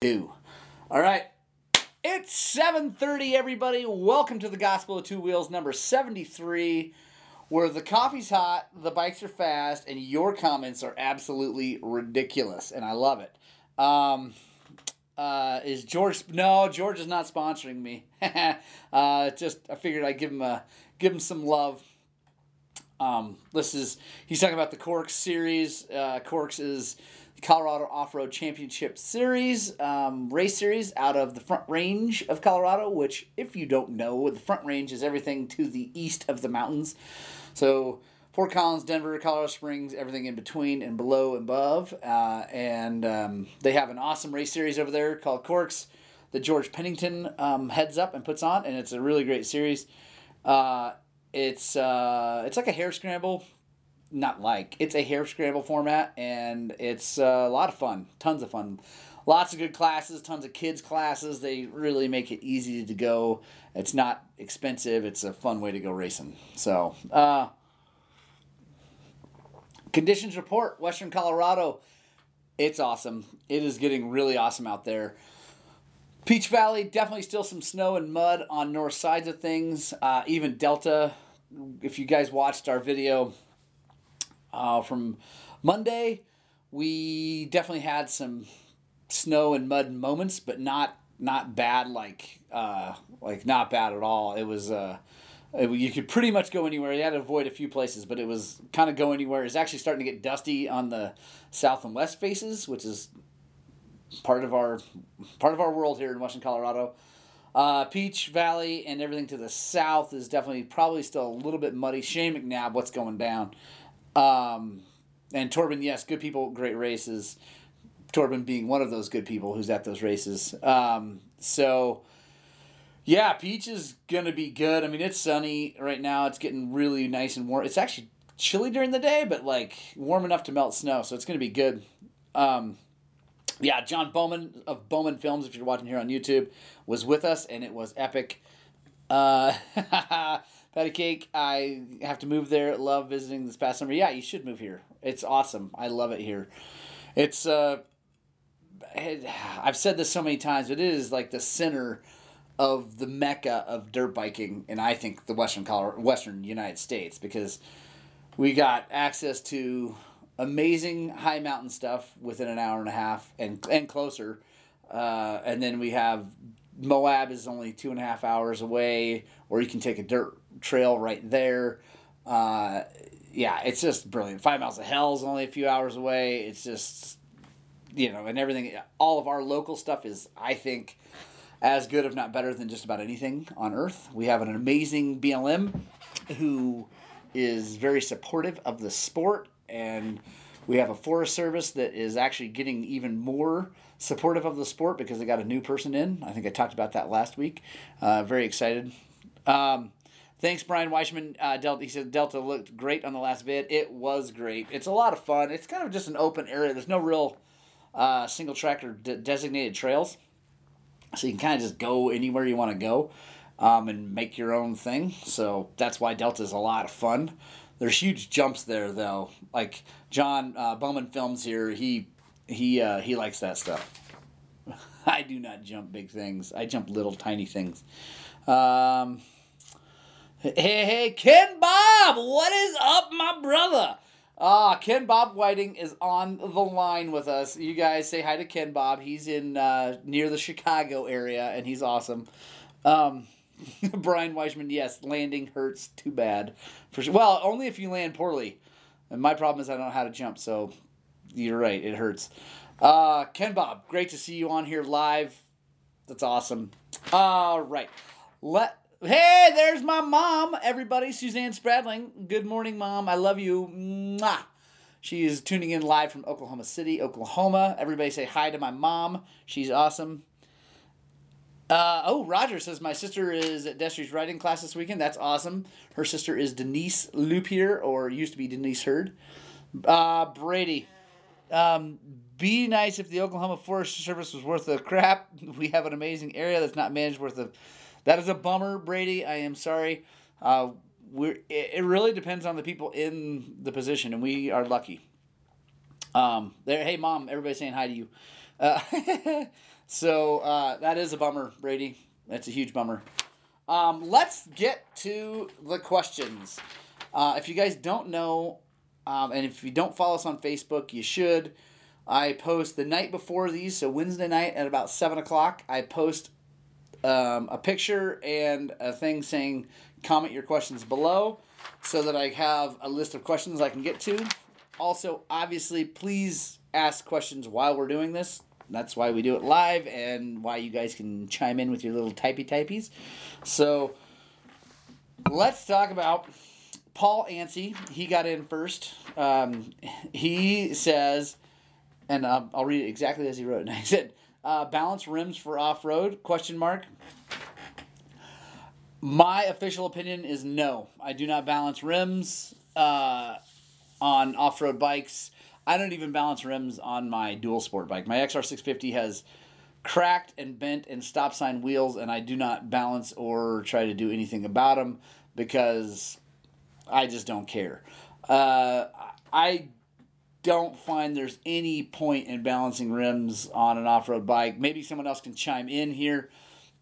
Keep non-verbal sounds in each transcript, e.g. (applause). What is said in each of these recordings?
do. All right. It's 7:30 everybody. Welcome to the Gospel of Two Wheels number 73 where the coffee's hot, the bikes are fast and your comments are absolutely ridiculous and I love it. Um, uh, is George No, George is not sponsoring me. (laughs) uh, just I figured I'd give him a give him some love. Um, this is he's talking about the Corks series. Uh, Corks is the Colorado Off Road Championship Series um, race series out of the Front Range of Colorado. Which, if you don't know, the Front Range is everything to the east of the mountains. So Fort Collins, Denver, Colorado Springs, everything in between and below and above. Uh, and um, they have an awesome race series over there called Corks that George Pennington um, heads up and puts on, and it's a really great series. Uh, it's uh, it's like a hair scramble. Not like it's a hair scramble format and it's uh, a lot of fun. Tons of fun. Lots of good classes tons of kids classes. They really make it easy to go. It's not expensive. It's a fun way to go racing. So uh, conditions report western colorado. It's awesome. It is getting really awesome out there peach valley definitely still some snow and mud on north sides of things uh, even delta if you guys watched our video uh, from Monday, we definitely had some snow and mud moments, but not not bad like uh, like not bad at all. It was uh, it, you could pretty much go anywhere. You had to avoid a few places, but it was kind of go anywhere. It's actually starting to get dusty on the south and west faces, which is part of our part of our world here in Western Colorado. Uh, Peach Valley and everything to the south is definitely probably still a little bit muddy. Shane McNabb, what's going down? Um, and Torben, yes, good people, great races. Torben being one of those good people who's at those races. Um, so, yeah, Peach is going to be good. I mean, it's sunny right now. It's getting really nice and warm. It's actually chilly during the day, but like warm enough to melt snow. So it's going to be good. Um, yeah, John Bowman of Bowman Films, if you're watching here on YouTube, was with us, and it was epic. Uh, (laughs) Patty Cake, I have to move there. Love visiting this past summer. Yeah, you should move here. It's awesome. I love it here. It's uh, I've said this so many times, but it is like the center of the mecca of dirt biking, and I think the western Colorado, western United States because we got access to amazing high mountain stuff within an hour and a half and and closer, uh, and then we have Moab is only two and a half hours away, or you can take a dirt trail right there. Uh, yeah, it's just brilliant. Five Miles of Hell is only a few hours away. It's just, you know, and everything. All of our local stuff is, I think, as good, if not better, than just about anything on earth. We have an amazing BLM who is very supportive of the sport, and we have a Forest Service that is actually getting even more supportive of the sport because they got a new person in. I think I talked about that last week. Uh, very excited. Um, Thanks, Brian Weishman. Uh, Delta, he said Delta looked great on the last vid. It was great. It's a lot of fun. It's kind of just an open area. There's no real uh, single track or de- designated trails, so you can kind of just go anywhere you want to go um, and make your own thing. So that's why Delta is a lot of fun. There's huge jumps there though. Like John uh, Bowman Films here, he he uh, he likes that stuff. (laughs) I do not jump big things. I jump little tiny things. Um, Hey, hey, Ken Bob, what is up, my brother? Ah, Ken Bob Whiting is on the line with us. You guys say hi to Ken Bob. He's in uh, near the Chicago area, and he's awesome. Um, (laughs) Brian Weishman, yes, landing hurts too bad. For sure. Well, only if you land poorly. And my problem is I don't know how to jump, so you're right, it hurts. Uh, Ken Bob, great to see you on here live. That's awesome. All right, let Hey, there's my mom, everybody. Suzanne Spradling. Good morning, mom. I love you. Mwah. She is tuning in live from Oklahoma City, Oklahoma. Everybody say hi to my mom. She's awesome. Uh, oh, Roger says my sister is at Destry's writing class this weekend. That's awesome. Her sister is Denise Lupier, or used to be Denise Hurd. Uh, Brady. Um, be nice if the Oklahoma Forest Service was worth the crap. We have an amazing area that's not managed worth the that is a bummer, Brady. I am sorry. Uh, we're, it, it really depends on the people in the position, and we are lucky. Um, there, hey mom, everybody's saying hi to you. Uh, (laughs) So uh, that is a bummer, Brady. That's a huge bummer. Um, let's get to the questions. Uh, if you guys don't know, um, and if you don't follow us on Facebook, you should. I post the night before these, so Wednesday night at about 7 o'clock, I post um, a picture and a thing saying comment your questions below so that I have a list of questions I can get to. Also, obviously, please ask questions while we're doing this. That's why we do it live and why you guys can chime in with your little typey typies. So, let's talk about Paul Yancey. He got in first. Um, he says, and um, I'll read it exactly as he wrote it. (laughs) He said, uh, "Balance rims for off road?" Question mark. My official opinion is no. I do not balance rims uh, on off road bikes. I don't even balance rims on my dual sport bike. My XR650 has cracked and bent and stop sign wheels, and I do not balance or try to do anything about them because I just don't care. Uh, I don't find there's any point in balancing rims on an off road bike. Maybe someone else can chime in here.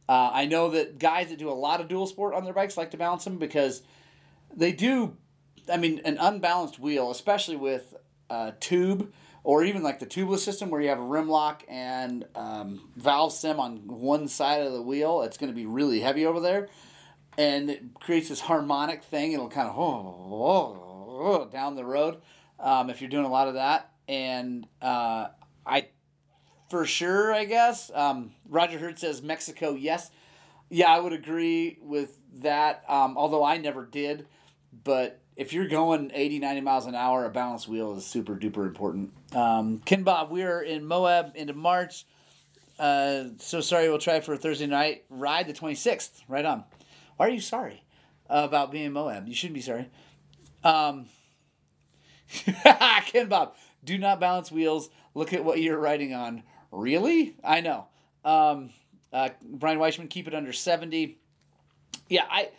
Uh, I know that guys that do a lot of dual sport on their bikes like to balance them because they do. I mean, an unbalanced wheel, especially with a tube or even like the tubeless system where you have a rim lock and um, valve stem on one side of the wheel, it's going to be really heavy over there. And it creates this harmonic thing. It'll kind of oh, oh, oh, down the road um, if you're doing a lot of that. And uh, I for sure, I guess. Um, Roger Hurd says Mexico, yes. Yeah, I would agree with that, um, although I never did. But if you're going 80, 90 miles an hour, a balanced wheel is super duper important. Um, Ken Bob, we're in Moab into March. Uh, so sorry, we'll try for a Thursday night ride the 26th. Right on. Why are you sorry about being in Moab? You shouldn't be sorry. Um, (laughs) Ken Bob, do not balance wheels. Look at what you're riding on. Really? I know. Um, uh, Brian Weishman, keep it under 70. Yeah, I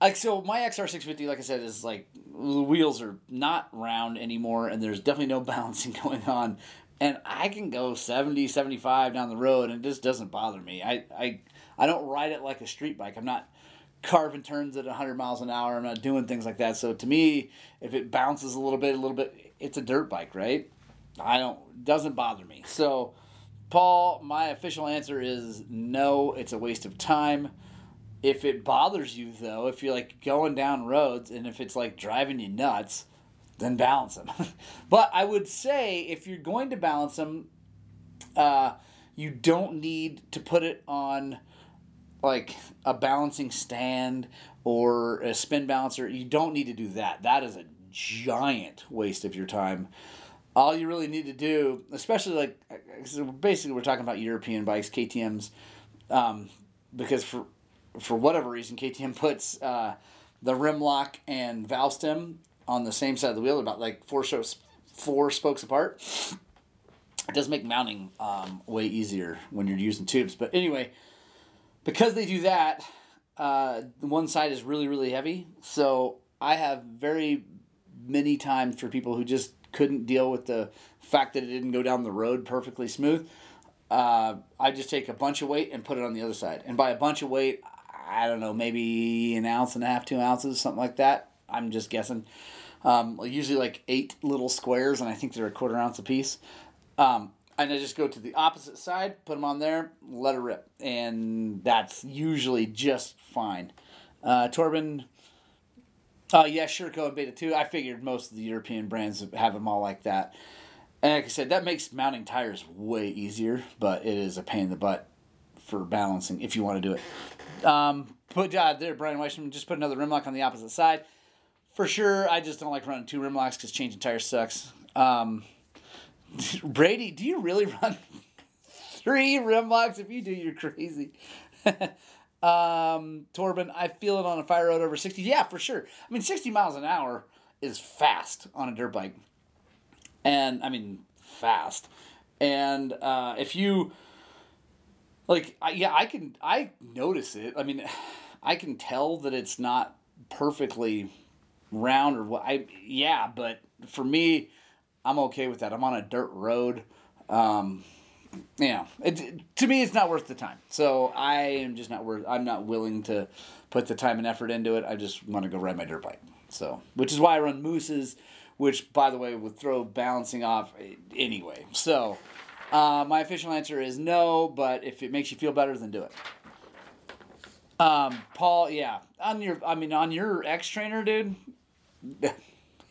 like so my XR650 like I said is like the wheels are not round anymore and there's definitely no (laughs) balancing going on and I can go 70 75 down the road and it just doesn't bother me. I I I don't ride it like a street bike. I'm not carving turns at 100 miles an hour. I'm not doing things like that. So to me, if it bounces a little bit, a little bit, it's a dirt bike, right? I don't doesn't bother me. So, Paul, my official answer is no. It's a waste of time. If it bothers you though, if you're like going down roads and if it's like driving you nuts, then balance them. (laughs) but I would say if you're going to balance them, uh, you don't need to put it on like a balancing stand or a spin balancer. You don't need to do that. That is a giant waste of your time all you really need to do, especially like basically we're talking about European bikes, KTM's, um, because for for whatever reason KTM puts uh, the rim lock and valve stem on the same side of the wheel, about like four spokes, four spokes apart. It does make mounting um, way easier when you're using tubes. But anyway, because they do that, uh, one side is really really heavy. So I have very many times for people who just couldn't deal with the fact that it didn't go down the road perfectly smooth, uh, I just take a bunch of weight and put it on the other side. And by a bunch of weight, I don't know, maybe an ounce and a half, two ounces, something like that. I'm just guessing. Um, usually like eight little squares, and I think they're a quarter ounce a piece. Um, and I just go to the opposite side, put them on there, let it rip, and that's usually just fine. Uh, Torben Oh uh, yeah, Sherco and Beta two. I figured most of the European brands have them all like that. And like I said, that makes mounting tires way easier, but it is a pain in the butt for balancing if you want to do it. Um, put uh, there, Brian Weishman, just put another rim lock on the opposite side. For sure, I just don't like running two rim locks because changing tires sucks. Um, (laughs) Brady, do you really (laughs) run three rim locks? If you do, you're crazy. (laughs) Um, Torben, I feel it on a fire road over 60. Yeah, for sure. I mean, 60 miles an hour is fast on a dirt bike. And, I mean, fast. And uh, if you, like, yeah, I can, I notice it. I mean, (sighs) I can tell that it's not perfectly round or what. I, yeah, but for me, I'm okay with that. I'm on a dirt road. Um, know, it, to me, it's not worth the time. So I am just not worth. I'm not willing to put the time and effort into it. I just want to go ride my dirt bike. So, which is why I run mousses, which, by the way, would throw balancing off anyway. So, uh, my official answer is no. But if it makes you feel better, then do it. Um, Paul, yeah, on your, I mean, on your X-Trainer, dude, (laughs)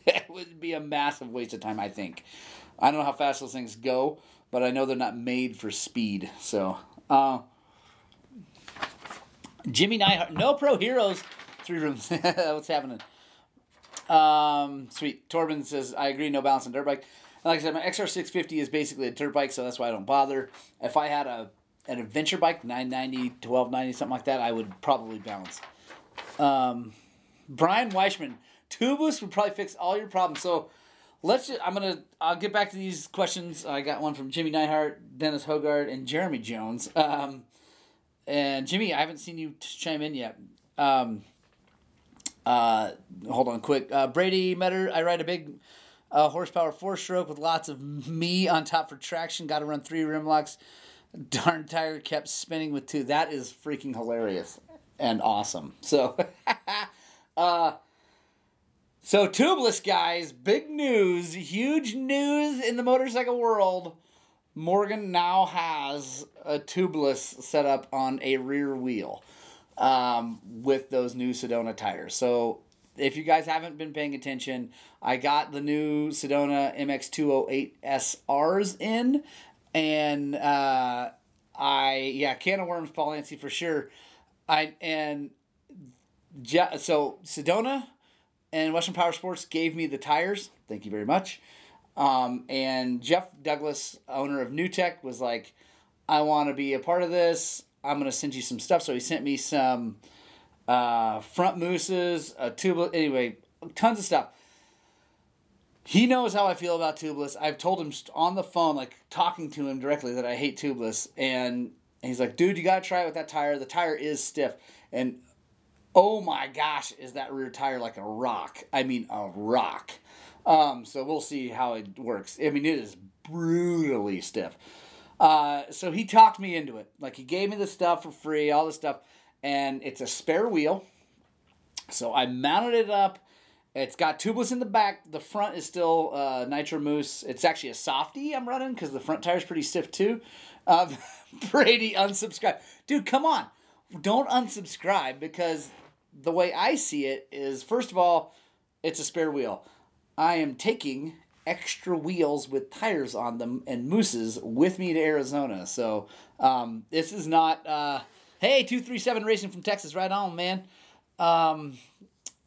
it would be a massive waste of time. I think. I don't know how fast those things go, but I know they're not made for speed. So, uh, Jimmy Neihart, no pro heroes, three rooms. (laughs) What's happening? Um, sweet. Torben says, I agree, no balance on dirt bike. Like I said, my XR650 is basically a dirt bike, so that's why I don't bother. If I had a an adventure bike, 990, 1290, something like that, I would probably balance. Um, Brian Weishman, tubeless would probably fix all your problems. So let's just, I'm to, I'll get back to these questions. I got one from Jimmy Neihart, Dennis Hogard, and Jeremy Jones. Um, and Jimmy, I haven't seen you chime in yet. Um, uh, hold on, quick. Uh, Brady Metter, I ride a big uh, horsepower four stroke with lots of me on top for traction. Got to run three rim locks. Darn tire kept spinning with two. That is freaking hilarious and awesome. So, (laughs) uh, so tubeless guys, big news, huge news in the motorcycle world. Morgan now has a tubeless set up on a rear wheel um, with those new Sedona tires. So if you guys haven't been paying attention, I got the new Sedona MX208 SRs in, and uh, I yeah, can of worms, Paul for sure. I and so Sedona and Western Power Sports gave me the tires. Thank you very much. Um, and Jeff Douglas, owner of Nuetech, was like, I want to be a part of this. I'm going to send you some stuff. So he sent me some uh, front mousses, a tubeless, anyway, tons of stuff. He knows how I feel about tubeless. I've told him on the phone, like talking to him directly, that I hate tubeless. And he's like, dude, you got to try it with that tire. The tire is stiff. And oh my gosh, is that rear tire like a rock? I mean, a rock. Um, so we'll see how it works. I mean, it is brutally stiff. Uh, so he talked me into it. Like he gave me the stuff for free, all the stuff, and it's a spare wheel. So I mounted it up. It's got tubeless in the back. The front is still uh, Nitro Mousse. It's actually a softy I'm running because the front tire's pretty stiff too. Uh, (laughs) Brady unsubscribe, dude. Come on, don't unsubscribe because the way I see it is, first of all, it's a spare wheel. I am taking extra wheels with tires on them and mousses with me to Arizona. So um, this is not, uh, hey, 237 Racing from Texas, right on, man. Um,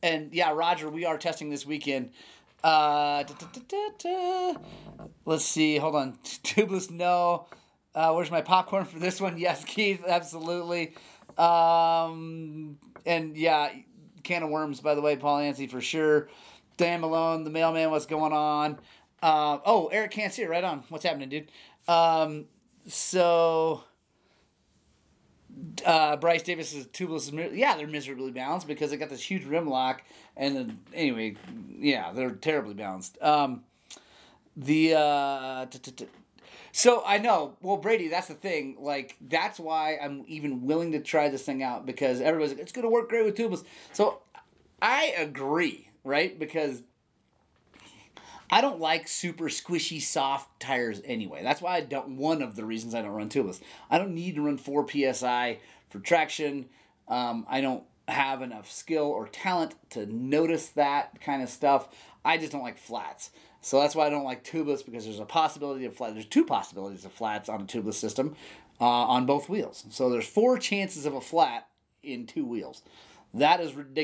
and yeah, Roger, we are testing this weekend. Uh, da, da, da, Let's see, hold on. (laughs) Tubeless, no. Uh, where's my popcorn for this one? (laughs) Yes, Keith, absolutely. Um, and yeah, can of worms, by the way, Paul Yancey for sure. Dan Malone, the mailman, what's going on? Uh, oh, Eric can't see it. Right on. What's happening, dude? Um, so uh, Bryce Davis is. Yeah, they're miserably balanced because they got this huge rim lock, and anyway, yeah, they're terribly balanced. Um, the uh, so I know. Well, Brady, that's the thing. Like that's why I'm even willing to try this thing out because everybody's like, it's gonna work great with tubeless. So I agree right? Because I don't like super squishy, soft tires anyway. That's why I don't. One of the reasons I don't run tubeless. I don't need to run four psi for traction. Um, I don't have enough skill or talent to notice that kind of stuff. I just don't like flats. So that's why I don't like tubeless because there's a possibility of flat. There's two possibilities of flats on a tubeless system uh, on both wheels. So there's four chances of a flat in two wheels. That is ridiculous.